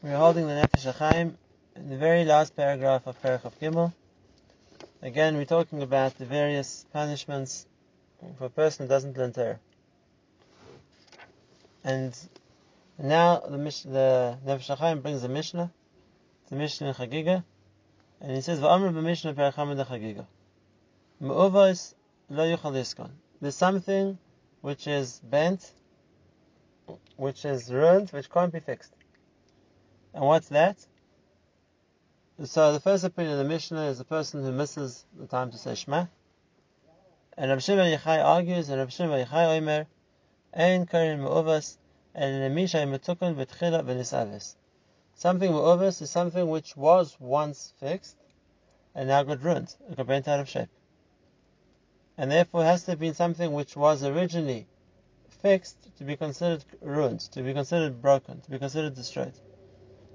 We're holding the Nefesh HaChaim in the very last paragraph of Perek Gimel. Again, we're talking about the various punishments for a person who doesn't learn Torah. And now the, the Nefesh brings the Mishnah, the Mishnah in Chagiga, and he says, "Va'amr b'Mishnah Perach Hamid Chagiga, Me'uvos lo yuchal There's something which is bent, which is ruined, which can't be fixed. And what's that? So the first opinion of the Mishnah is the person who misses the time to say Shema. And Rav Shimon Yochai argues, and Rav Shimon Yochai Omer, Ein karin me'uvas, and nemisha metukun v'tchila v'nisavis. Something me'uvas is something which was once fixed, and now got ruined, it got bent out of shape. And therefore has to have been something which was originally fixed to be considered ruined, to be considered broken, to be considered destroyed.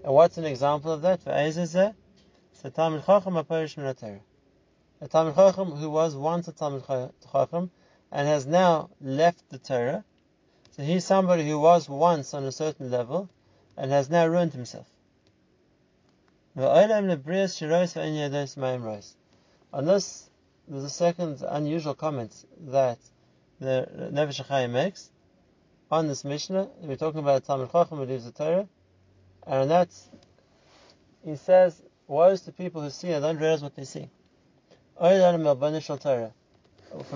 And what's an example of that? For Ezezeh, it's a Talmud Chacham Aparish Min A Talmud Chacham who was once a Talmud Chacham and has now left the Torah. So he's somebody who was once on a certain level and has now ruined himself. On this, there's a second unusual comment that the Nefesh HaChaim makes on this Mishnah. We're talking about a Talmud Chacham who leaves the Torah. And that, he says, woe is to people who see and don't realize what they see. From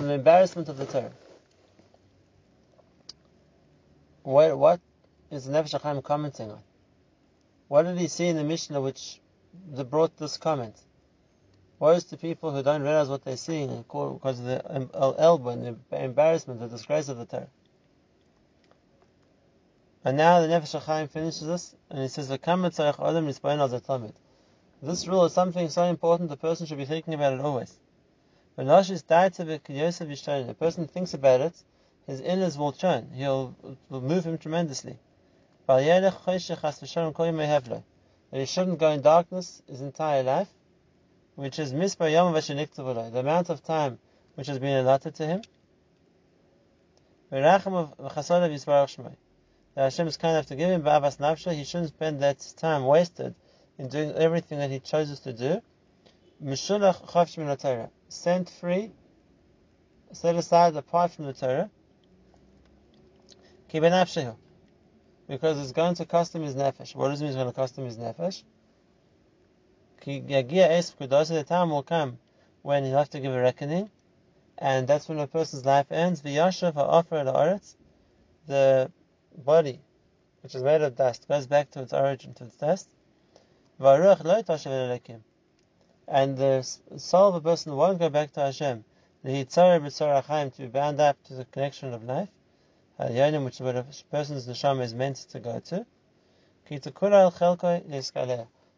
the embarrassment of the Torah. What, what is the Nefesh HaChaim commenting on? What did he see in the Mishnah which brought this comment? Woe is to people who don't realize what they're seeing because of the elbow and the embarrassment, the disgrace of the Torah. And now the Nefesh HaChaim finishes this, and he says, adam This rule is something so important, the person should be thinking about it always. When Yishtayn, the person thinks about it, his inners will turn. He'll will move him tremendously. That he shouldn't go in darkness his entire life, which is the amount of time which has been allotted to him that Hashem is kind enough to give him ba'avas nafsha, he shouldn't spend that time wasted in doing everything that he chooses to do. Mishulach chavsh min Torah, sent free, set aside apart from the Torah. Kibenafshehu, because it's going to cost him his nefesh. What does it mean it's going to cost him his nefesh? The time will come when he'll have to give a reckoning, and that's when a person's life ends. The yashav ha'ofar the body, which is made of dust, goes back to its origin, to its dust. And the soul of a person won't go back to Hashem. The to be bound up to the connection of life, which is what a person's neshama is meant to go to.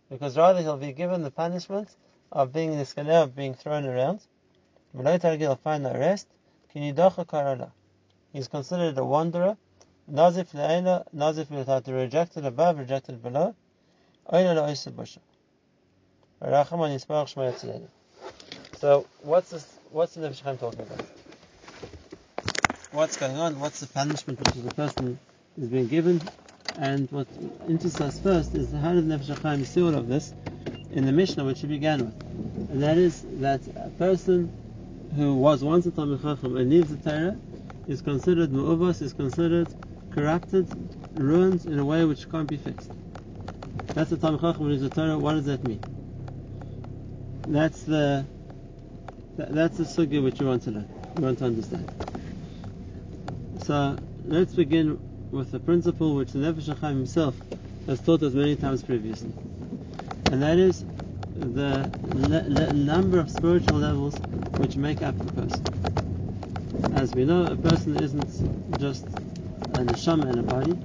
Because rather he'll be given the punishment of being niskale, of being thrown around. He'll find no rest. He's considered a wanderer Nazif nazif rejected above, rejected below. Busha. Racham yisparach shmaya So, what's this, what's the Chaim talking about? What's going on? What's the punishment which the person is being given? And what interests us first is how did Nefesh Chaim see all of this in the Mishnah which he began with? And that is that a person who was once a Talmud Chacham and leaves the Torah is considered mu'uvas, is considered corrupted, ruined in a way which can't be fixed. That's the Talmud Chacham when the Torah. What does that mean? That's the that, that's the sugya which you want to learn. You want to understand. So let's begin with the principle which the Nefesh HaChaim himself has taught us many times previously, and that is the le- le- number of spiritual levels which make up the person. As we know, a person isn't just a neshama and a body.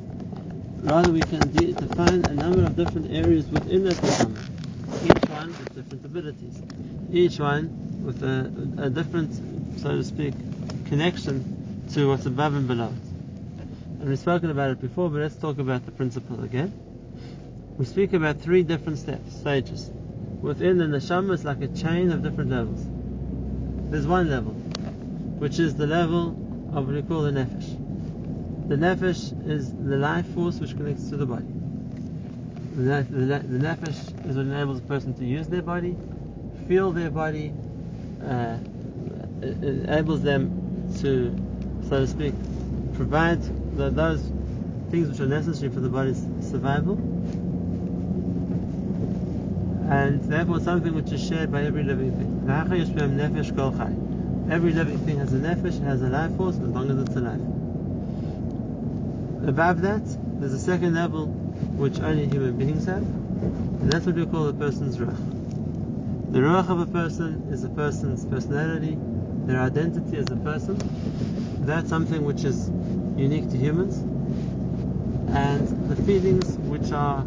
Rather, we can de- define a number of different areas within that neshama, each one with different abilities, each one with a, a different, so to speak, connection to what's above and below. And we've spoken about it before, but let's talk about the principle again. We speak about three different steps, stages. Within the neshama, it's like a chain of different levels. There's one level, which is the level of what we call the nefesh. The nefesh is the life force which connects to the body. The, nef- the, ne- the nefesh is what enables a person to use their body, feel their body, uh, enables them to, so to speak, provide the, those things which are necessary for the body's survival, and therefore something which is shared by every living thing. Every living thing has a nefesh, it has a life force, as long as it's alive. Above that, there's a second level which only human beings have, and that's what we call a person's ruach. The ruach of a person is a person's personality, their identity as a person. That's something which is unique to humans, and the feelings which are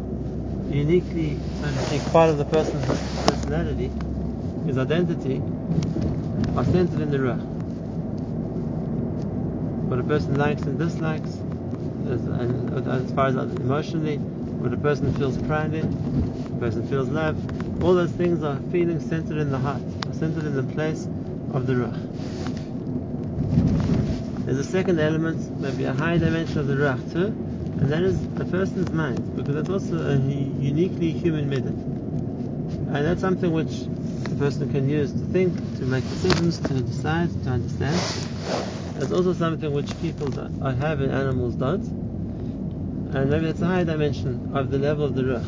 uniquely, so to speak, part of the person's personality, his identity, are centered in the ruach. What a person likes and dislikes, as, as far as emotionally, when a person feels pride a person feels love, all those things are feelings centered in the heart, centered in the place of the ruach. There's a second element, maybe a higher dimension of the ruach too, and that is a person's mind, because it's also a uniquely human method. And that's something which a person can use to think, to make decisions, to decide, to understand. It's also something which people have and animals don't. And maybe it's a higher dimension of the level of the ruach,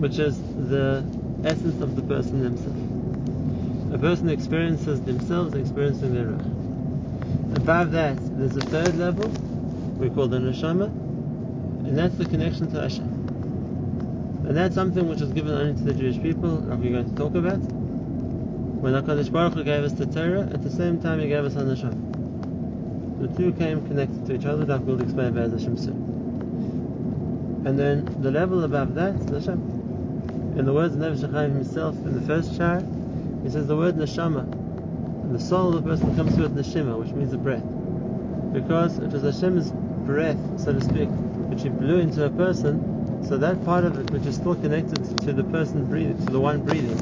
which is the essence of the person himself. A person experiences themselves experiencing their ruach. Above that, there's a third level, we call the neshama, and that's the connection to Hashem. And that's something which was given only to the Jewish people, like we're going to talk about. When HaKadosh Baruch Hu gave us the Torah, at the same time He gave us the neshama. The two came connected to each other, like we'll explain by Hashem soon. And then the level above that Hashem. In the words of HaChaim himself in the first share, he says the word neshama, the soul of the person comes it neshima, which means a breath. Because it was Hashem's breath, so to speak, which he blew into a person, so that part of it which is still connected to the person breathing, to the one breathing,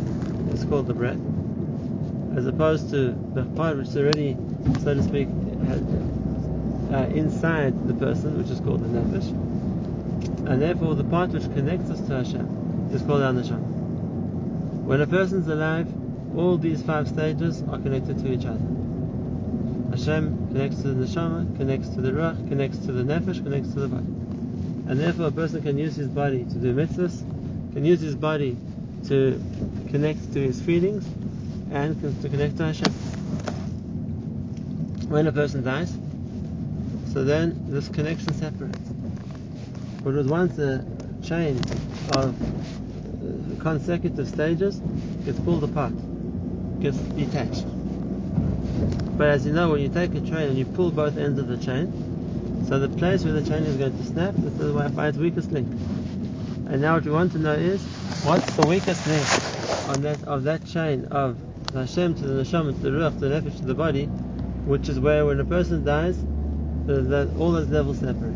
is called the breath, as opposed to the part which is already, so to speak, uh, inside the person, which is called the nefesh, and therefore the part which connects us to Hashem is called our neshama. When a person's alive, all these five stages are connected to each other. Hashem connects to the neshama, connects to the ruach, connects to the nefesh, connects to the body. And therefore a person can use his body to do mitzvahs, can use his body to connect to his feelings, and to connect to Hashem. When a person dies, so then this connection separates. What was once a chain of uh, consecutive stages gets pulled apart, gets detached. But as you know, when you take a chain and you pull both ends of the chain, so the place where the chain is going to snap is by its weakest link. And now what we want to know is, what's the weakest link on that of that chain of the Hashem to the Neshama to the Ruach to the Nefesh to the body, which is where when a person dies, uh, the, the, all those levels separate.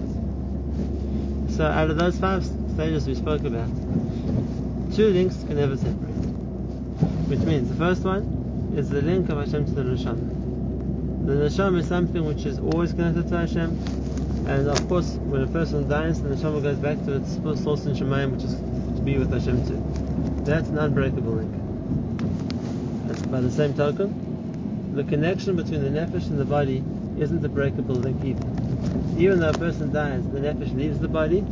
So out of those five stages we spoke about, two links can never separate. Which means the first one is the link of Hashem to the Neshama. The neshama is something which is always connected to Hashem, and of course, when a person dies, the neshama goes back to its source in Shemayim, which is to be with Hashem too. That's an unbreakable link. By the same token, the connection between the nefesh and the body isn't a breakable link either. Even though a person dies, the nefesh leaves the body,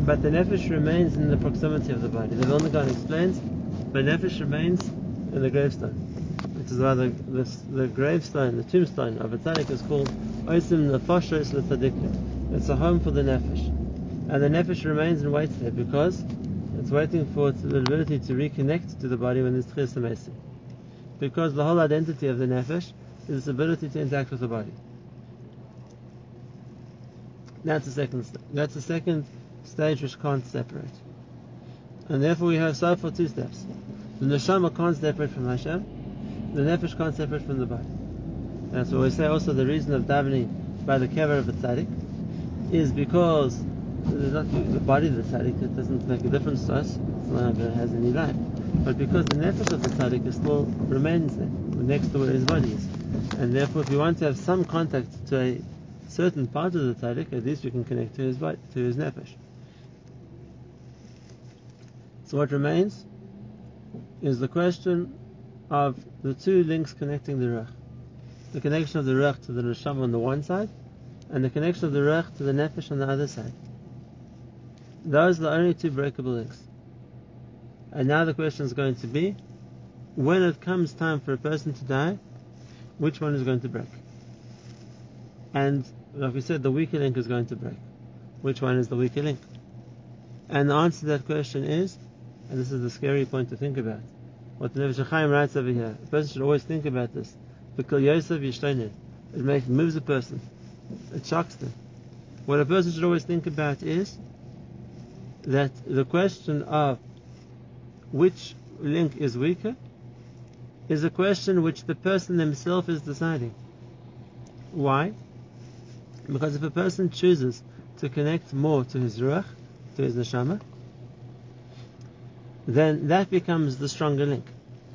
but the nefesh remains in the proximity of the body. The Vilna explains, the nefesh remains in the gravestone. Which is why the, the, the, gravestone, the tombstone of a tzaddik is called Osim Nefashos L'Tzaddikim. It's a home for the nefesh. And the nefesh remains and waits there because it's waiting for its ability to reconnect to the body when there's tchias. Because the whole identity of the nefesh is its ability to interact with the body. That's the second. That's the second stage which can't separate. And therefore we have so far two steps. The neshama can't separate from Hashem. The nefesh can't separate from the body. That's what we say. Also, the reason of davening by the kever of a tzaddik is because there's not the body of the tzaddik. It doesn't make a difference to us. It's no longer has any life. But because the nefesh of the tzaddik is still remains there, next to where his body is, and therefore, if you want to have some contact to a certain part of the tzaddik, at least you can connect to his body, to his nefesh. So what remains is the question of the two links connecting the ruach. The connection of the ruach to the neshama on the one side, and the connection of the ruach to the nefesh on the other side. Those are the only two breakable links. And now the question is going to be, when it comes time for a person to die, which one is going to break? And like we said, the weaker link is going to break. Which one is the weaker link? And the answer to that question is, and this is the scary point to think about, what the Nefesh Chaim writes over here. A person should always think about this. Because Yosef Yishtoinid, it makes, moves a person. It shocks them. What a person should always think about is that the question of which link is weaker is a question which the person himself is deciding. Why? Because if a person chooses to connect more to his ruach, to his neshama, then that becomes the stronger link.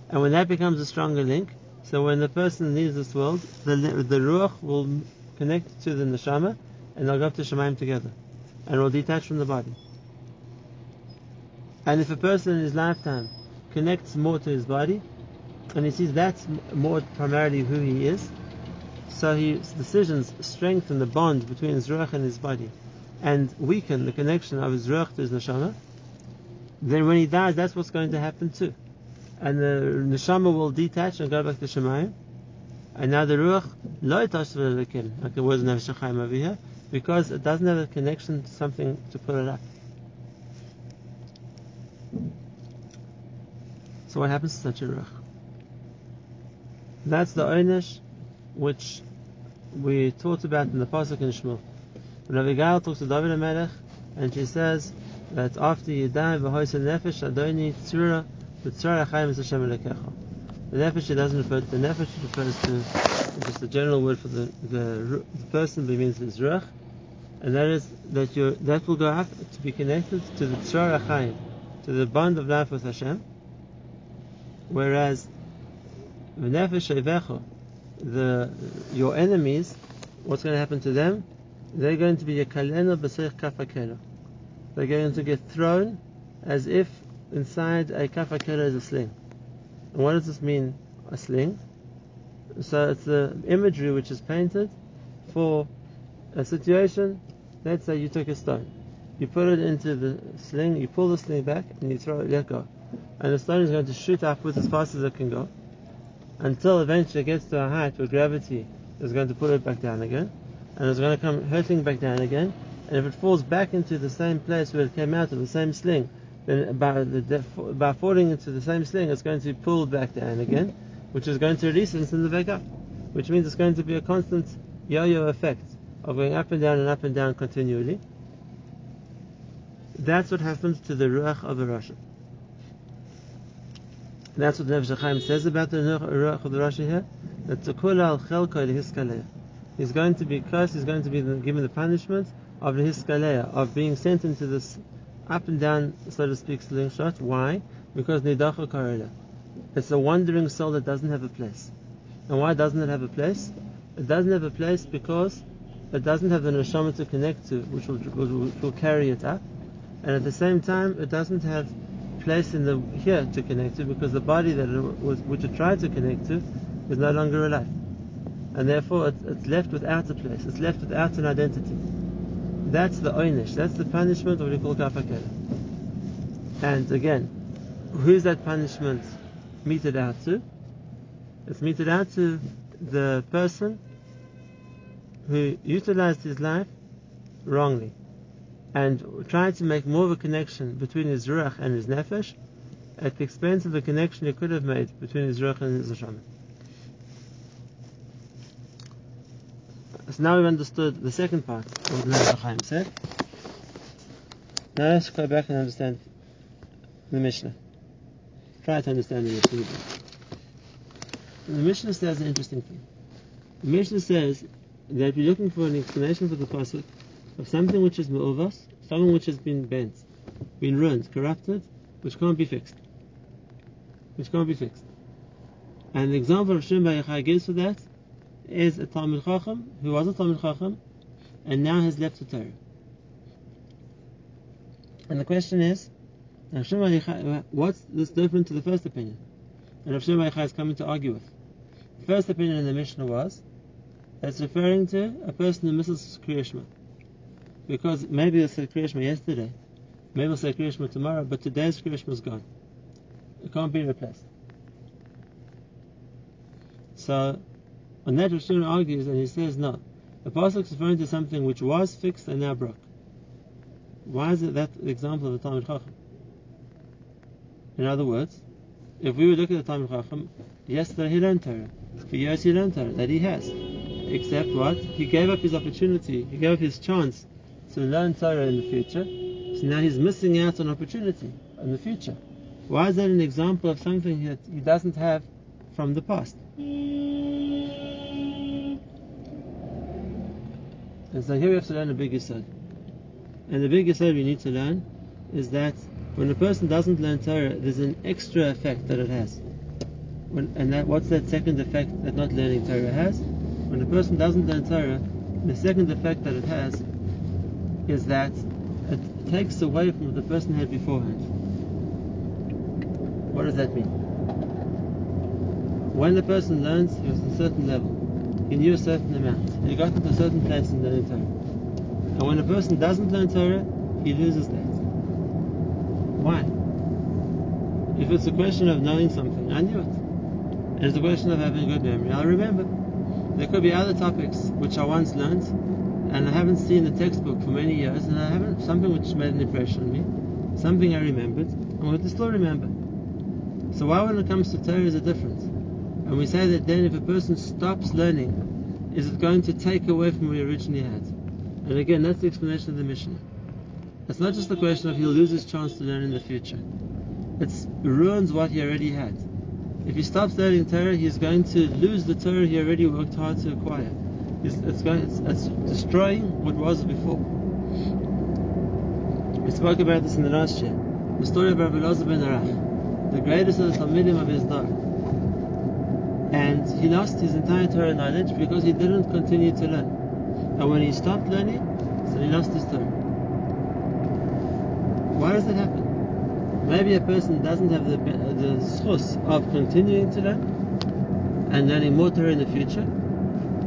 And when that becomes a stronger link, so when the person leaves this world, the, the ruach will connect to the neshama, and they'll go up to Shemaim together, and will detach from the body. And if a person in his lifetime connects more to his body, and he sees that's more primarily who he is, so his decisions strengthen the bond between his ruach and his body, and weaken the connection of his ruach to his neshama, then when he dies, that's what's going to happen too. And the neshama will detach and go back to Shemayim. And now the ruach lo like words of Nefesh Chaim over here, because it doesn't have a connection to something to put it up. So what happens to such a ruach? That's the oinish which we talked about in the pasuk in Shmuel. When Abigail talks to David HaMelech, and she says that after you die, v'hoisen nefesh adoni tzura v'tzura achayim is Hashem. The nefesh it doesn't refer to the nefesh; she refers to just a general word for the the, the person, but means his ruach, and that is that you that will go up to be connected to the tzura achayim, to the bond of life with Hashem. Whereas the your enemies, what's going to happen to them? They're going to be a kalena b'seich. They're going to get thrown as if inside a kafakela is a sling. And what does this mean? A sling. So it's the imagery which is painted for a situation. Let's say you took a stone, you put it into the sling, you pull the sling back, and you throw it, let go, and the stone is going to shoot upwards as fast as it can go, until eventually it gets to a height where gravity is going to pull it back down again, and it's going to come hurtling back down again. And if it falls back into the same place where it came out of the same sling, then by, the, by falling into the same sling, it's going to be pulled back down again, which is going to release it and back up, which means it's going to be a constant yo-yo effect of going up and down and up and down continually. That's what happens to the ruach of a rasha. That's what Nefesh Chaim says about the ruach of the rasha here. That al chelko hiskaleya. He's going to be cursed. He's going to be given the punishment of the hiskaleya of being sent into this up and down, so to speak, slingshot. Why? Because nidacha karela. It's a wandering soul that doesn't have a place. And why doesn't it have a place? It doesn't have a place because it doesn't have the neshama to connect to, which will, will, will carry it up, and at the same time, it doesn't have place in the here to connect to because the body that it was, which it tried to connect to, is no longer alive, and therefore it's, it's left without a place. It's left without an identity. That's the oynish. That's the punishment of what we call kafakela. And again, who's that punishment meted out to? It's meted out to the person who utilized his life wrongly and tried to make more of a connection between his ruach and his nefesh at the expense of the connection he could have made between his ruach and his neshama. So now we've understood the second part of what Nefesh Chaim said. Now let's go back and understand the Mishnah. Try to understand the Mishnah. The Mishnah says an interesting thing. The Mishnah says that we're looking for an explanation for the pasuk of something which is me'ovas, something which has been bent, been ruined, corrupted, which can't be fixed. Which can't be fixed. And the example of Shimon Bar gives for that is a Talmud Chacham who was a Talmud Chacham and now has left the Torah. And the question is, what's this different to the first opinion? And Rav Shema Yochai is coming to argue with. The first opinion in the Mishnah was that it's referring to a person who misses Kriyashma. Because maybe they said Kriyashma yesterday, maybe we'll say Kriyashma tomorrow, but today's Kriyashma is gone. It can't be replaced. So, on that Rav argues and he says no. The pasuk is referring to something which was fixed and now broke. Why is it that example of the Talmud Chacham? In other words, if we would look at the Talmud Chacham, yesterday he learned Torah, for years he learned Torah, that he has. Except what? He gave up his opportunity, he gave up his chance to learn Torah in the future, so now he's missing out on opportunity in the future. Why is that an example of something that he doesn't have from the past? And so here we have to learn a big yisod. And the big yisod we need to learn is that when a person doesn't learn Torah, there's an extra effect that it has. When, and that, what's that second effect that not learning Torah has? When a person doesn't learn Torah, the second effect that it has is that it takes away from what the person had beforehand. What does that mean? When the person learns, he was at a certain level. He knew a certain amount. He got to a certain place in learning Torah. And when a person doesn't learn Torah, he loses that. Why? If it's a question of knowing something, I knew it. It's a question of having a good memory, I'll remember. There could be other topics which I once learned and I haven't seen the textbook for many years and I haven't something which made an impression on me, something I remembered, and I will still remember. So why when it comes to Torah is it different? And we say that then if a person stops learning, is it going to take away from what he originally had? And again, that's the explanation of the Mishnah. It's not just the question of he'll lose his chance to learn in the future. It ruins what he already had. If he stops learning Torah, he's going to lose the Torah he already worked hard to acquire. It's, it's, going, it's, it's destroying what was before. We spoke about this in the last year. The story of Rabbi Elazar ben Arach, the greatest of the Talmidim of his Dor. And he lost his entire Torah knowledge because he didn't continue to learn. And when he stopped learning, so he lost his Torah. Why does that happen? Maybe a person doesn't have the the schus of continuing to learn and learning more Torah in the future,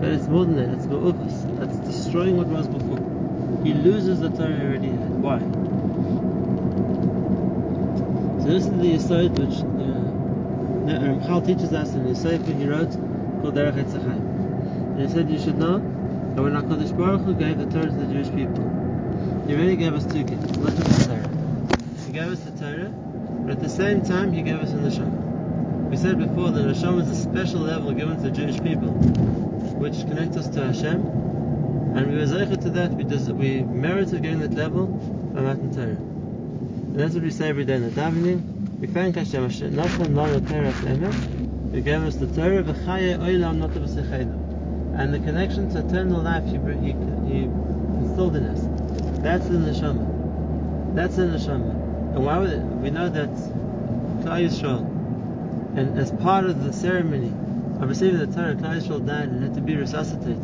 but it's more than that. It's ma'ufas. It's destroying what was before. He loses the Torah he already had. Why? So this is the Yisod which uh, the, the Ramchal um, teaches us in the Sefer he wrote called Derech Etz Chayim. And he said you should know that when HaKadosh Baruch Hu gave the Torah to the Jewish people, he really gave us two gifts, not just the Torah. He gave us the Torah, but at the same time he gave us the Neshama. We said before that Neshama is a special level given to the Jewish people, which connects us to Hashem, and we were zeicha to that, we, des- we merited getting that level by Matan Torah. And that's what we say every day in the davening. We thank Hashem, Hashem, Natan Lana Torah Emes, who gave us the Torah, V'chaye. And the connection to eternal life he, he, he instilled in us. That's the neshama. That's the neshama. And why would it? We know that Klal Yisrael, and as part of the ceremony of receiving the Torah, Klal Yisrael died and had to be resuscitated.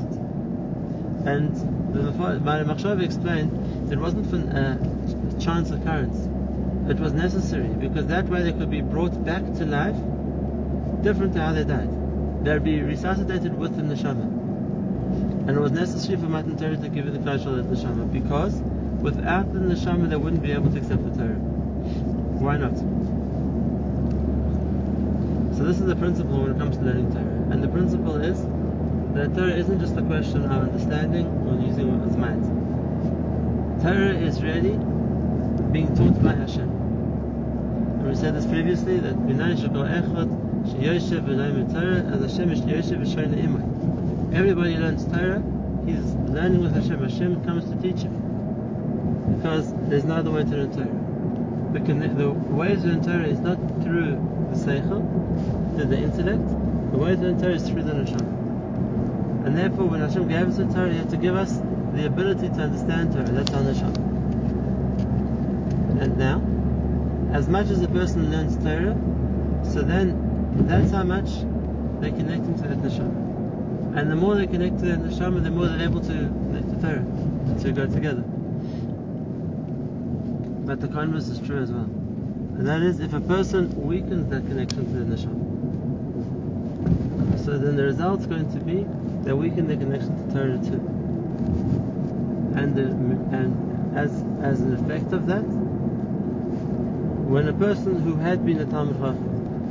And the Machshava explained it wasn't for a uh, chance occurrence. It was necessary because that way they could be brought back to life, different to how they died. They'd be resuscitated with the neshama. And it was necessary for Matan Torah to give the Klal Yisrael the neshama because without the neshama they wouldn't be able to accept the Torah. Why not? This is the principle when it comes to learning Torah. And the principle is that Torah isn't just a question of understanding or using one's mind. Torah is really being taught by Hashem. And we said this previously that Binay Shakal Echad Sheyoshev V'Loim Torah as Hashem is Yoshev V'Shoyna Imay. Everybody learns Torah, he's learning with Hashem. Hashem comes to teach him. Because there's no other way to learn Torah. The, the way to Torah is not through the Seichel, through the intellect. The way to Torah is through the Neshama. And therefore, when Hashem gave us the Torah, He had to give us the ability to understand Torah. That's our Neshama. And now, as much as a person learns Torah, so then that's how much they're connecting to that Neshama. And the more they connect to that Neshama, the more they're able to connect to Torah, to go together. But the converse is true as well. And that is if a person weakens that connection to the neshama. So then the result is going to be they weaken the connection to Torah too. And the, and as as an effect of that, when a person who had been a Talmud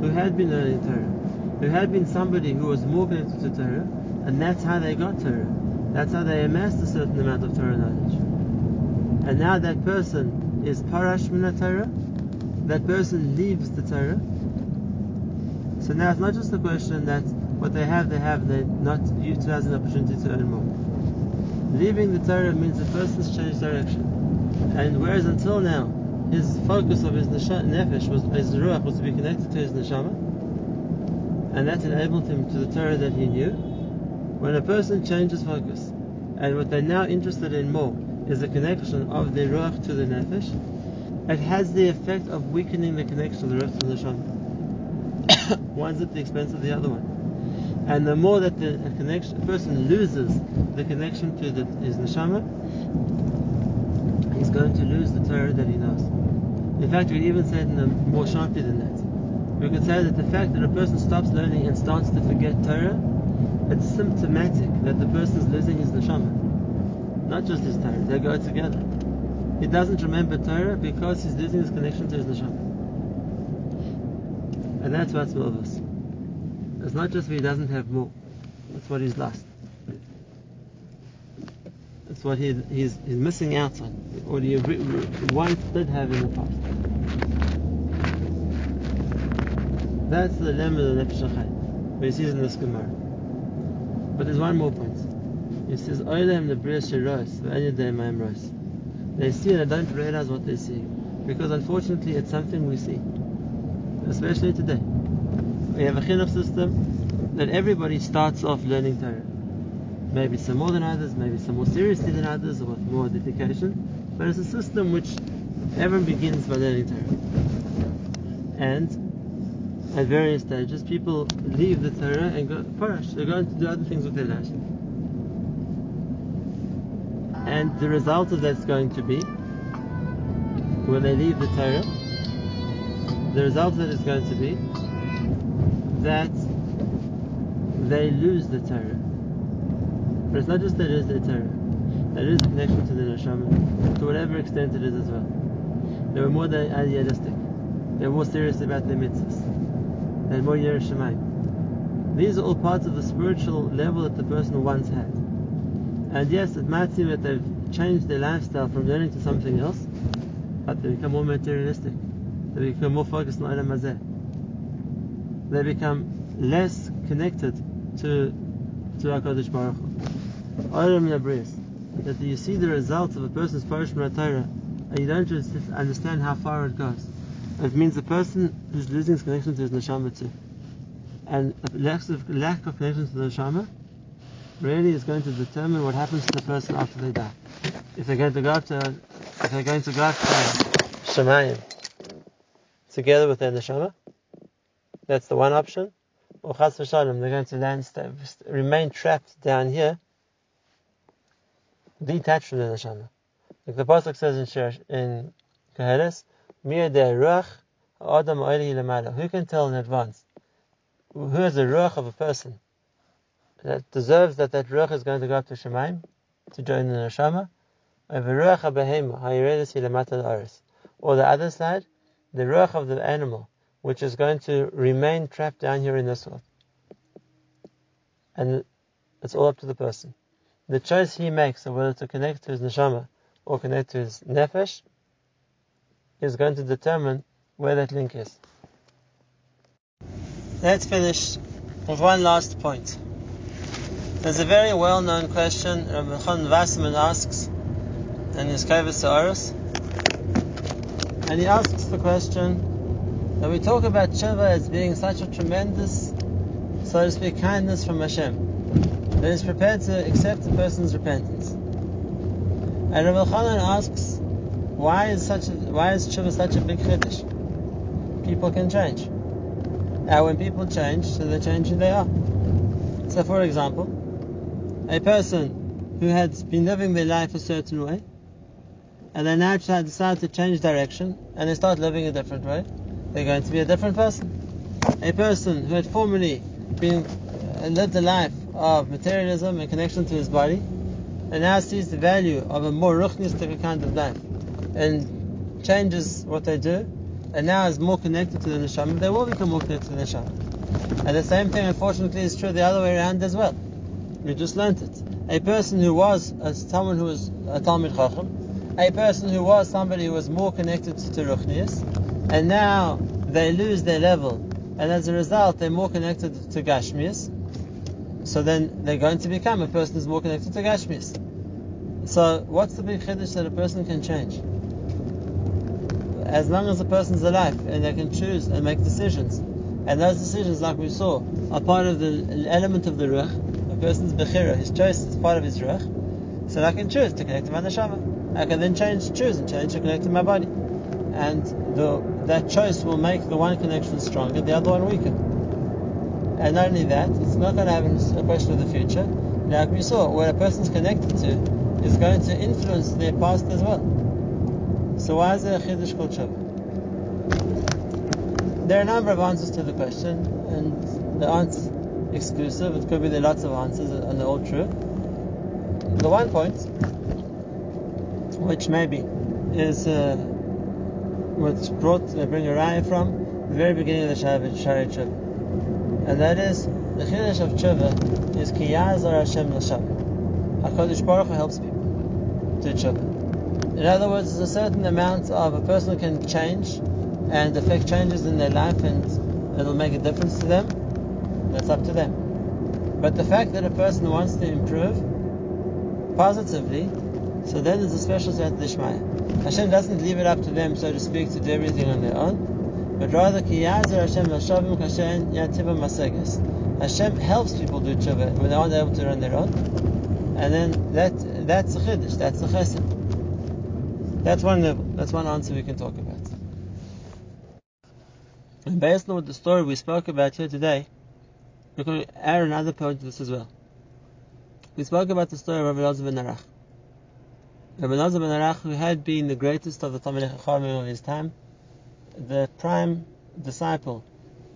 who had been learning Torah, who had been somebody who was more connected to Torah, and that's how they got Torah. That's how they amassed a certain amount of Torah knowledge. And now that person is parash min Torah, that person leaves the Torah. So now it's not just a question that what they have, they have, they're not utilizing the opportunity to earn more. Leaving the Torah means the person's changed direction. And whereas until now, his focus of his nefesh was his ruach was to be connected to his neshama, and that enabled him to the Torah that he knew. When a person changes focus, and what they're now interested in more is the connection of the ruach to the nefesh, it has the effect of weakening the connection of the ruach to the neshama. One's at the expense of the other one. And the more that the connection, person loses the connection to the, his neshama, he's going to lose the Torah that he knows. In fact, we even say it in a more sharply than that. We could say that the fact that a person stops learning and starts to forget Torah, it's symptomatic that the person is losing his neshama. Not just his Torah, they go together. He doesn't remember Torah because he's losing his connection to his neshama. And that's what's Malvus. It's not just that he doesn't have more, it's what he's lost. It's what he, he's, he's missing out on, what he once did have in the past. That's the lemma of the Nefesh We see it in this Gemara. But there's one more point. He says, Oilem the Bris Shiros, Ma'im Ros. They see and they don't realize what they see. Because unfortunately it's something we see. Especially today. We have a chinuch system that everybody starts off learning Torah. Maybe some more than others, maybe some more seriously than others, or with more dedication. But it's a system which everyone begins by learning Torah. And at various stages, people leave the Torah and go parash. They're going to do other things with their lives. And the result of that's going to be, when they leave the Torah, the result of that is going to be that they lose the Torah. But it's not just that it is the Torah, is a connection to the Neshama, to whatever extent it is as well. They were more than idealistic. They were more serious about their mitzvahs and more Yerushalayim. These are all parts of the spiritual level that the person once had. And yes, it might seem that they've changed their lifestyle from learning to something else, but they become more materialistic. They become more focused on Olam Hazeh. They become less connected to to HaKadosh Baruch. Olam Labris. That you see the results of a person's Parish Torah and you don't just understand how far it goes. It means the person who's losing his connection to his neshama too. And a lack of, lack of connection to the neshama really is going to determine what happens to the person after they die. If they're going to go up to, if they're going to go up to Shemayim together with their neshama, that's the one option. Or chas v'shalom, they're going to land, remain trapped down here, detached from the neshama. Like the pasuk says in Shir, in Koheles, who can tell in advance? Who has the ruach of a person that deserves that that ruach is going to go up to Shemaim to join the neshama? The ruach abeheima hairedu si lematal aris. Or the other side, the ruach of the animal, which is going to remain trapped down here in this world. And it's all up to the person. The choice he makes of whether to connect to his neshama or connect to his nefesh is going to determine where that link is. Let's finish with one last point. There's a very well-known question Rabbi Chon Wasserman asks in his Sa'aris, and he asks the question that we talk about tshuva as being such a tremendous, so to speak, kindness from Hashem that is prepared to accept a person's repentance. And Rabbi Chanan asks why is such a, why is tshuva such a big chiddush? People can change. And when people change, so they change who they are. So, for example, a person who had been living their life a certain way, and they now decide to change direction and they start living a different way, they're going to be a different person. A person who had formerly been uh, lived a life of materialism and connection to his body, and now sees the value of a more ruchnistic kind of life, and changes what they do, and now is more connected to the neshama, they will become more connected to the neshama. And the same thing, unfortunately, is true the other way around as well. We just learnt it. A person who was a, someone who was a Talmud Chacham, a person who was somebody who was more connected to Ruchnius, and now they lose their level, and as a result, they're more connected to Gashmias. So then they're going to become a person who's more connected to Gashmias. So what's the big chiddush that a person can change? As long as a person's alive and they can choose and make decisions, and those decisions, like we saw, are part of the element of the ruach. A person's bechira, his choice is part of his ruach. So I can choose to connect to my neshama. I can then change, choose and change to connect to my body, and the, that choice will make the one connection stronger, the other one weaker. And not only that, it's not going to have a question of the future. Like we saw, what a person's connected to is going to influence their past as well. So why is there a chiddush called tshuva? There are a number of answers to the question, and the answers exclusive. It could be there are lots of answers, and they're all true. The one point, which maybe is uh, what's brought, they bring raya from the very beginning of the Sha'arei Tshuva, and that is the chiddush of tshuva is ki yazar Hashem l'shavim. Hakadosh Baruch Hu helps people to tshuva. In other words, there's a certain amount of a person can change and affect changes in their life and it'll make a difference to them, that's up to them. But the fact that a person wants to improve positively, so then there's a special set Dishmaya. Hashem doesn't leave it up to them, so to speak, to do everything on their own, but rather ki Hashem maseges. Hashem helps people do tshuva when they aren't able to run their own, and then that that's a chiddush, that's a chesed. That's one level. That's one answer we can talk about. And based on the story we spoke about here today, we're going to add another point to this as well. We spoke about the story of Rabbi Elazar ben Arach. Rabbi Elazar ben Arach, who had been the greatest of the Talmidei Chachamim of his time, the prime disciple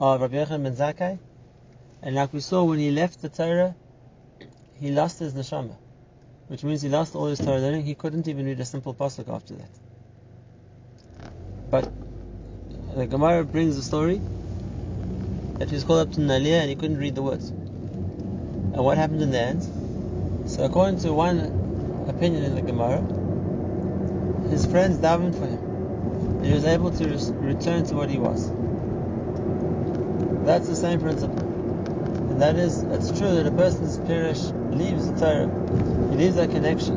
of Rabbi Yochanan ben Zakkai, and like we saw when he left the Torah, he lost his neshama, which means he lost all his Torah learning. He couldn't even read a simple pasuk after that. But the Gemara brings the story that he was called up to Naliyah and he couldn't read the words. And what happened in the end? So according to one opinion in the Gemara, his friends davened for him. And he was able to return to what he was. That's the same principle. And that is, it's true that a person's pirish leaves the Torah, he leaves that connection,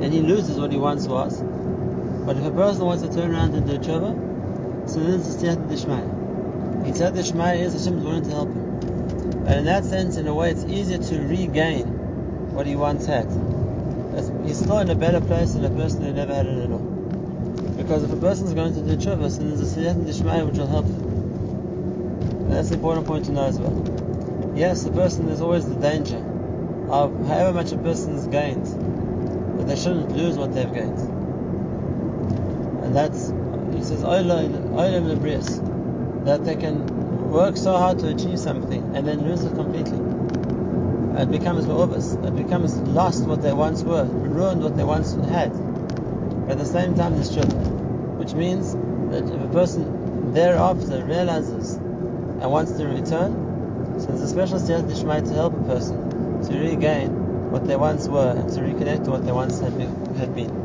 and he loses what he once was. But if a person wants to turn around and do tshuva, so this is Siyat Dishmaya. Siyat Dishmaya is Hashem is willing to help him. And in that sense, in a way, it's easier to regain what he once had. He's still in a better place than a person who never had it at all. Because if a person is going to do tshuva, then there's a Siyat Dishmaya which will help him. And that's the important point to know as well. Yes, the person, there's always the danger of however much a person has gained, that they shouldn't lose what they've gained. And that's he says that they can work so hard to achieve something and then lose it completely. It becomes obvious. It becomes lost what they once were, ruined what they once had. At the same time, there's children, which means that if a person thereafter realizes and wants to return, so there's a special siyat dishmai to help a person to regain what they once were and to reconnect to what they once. Had been.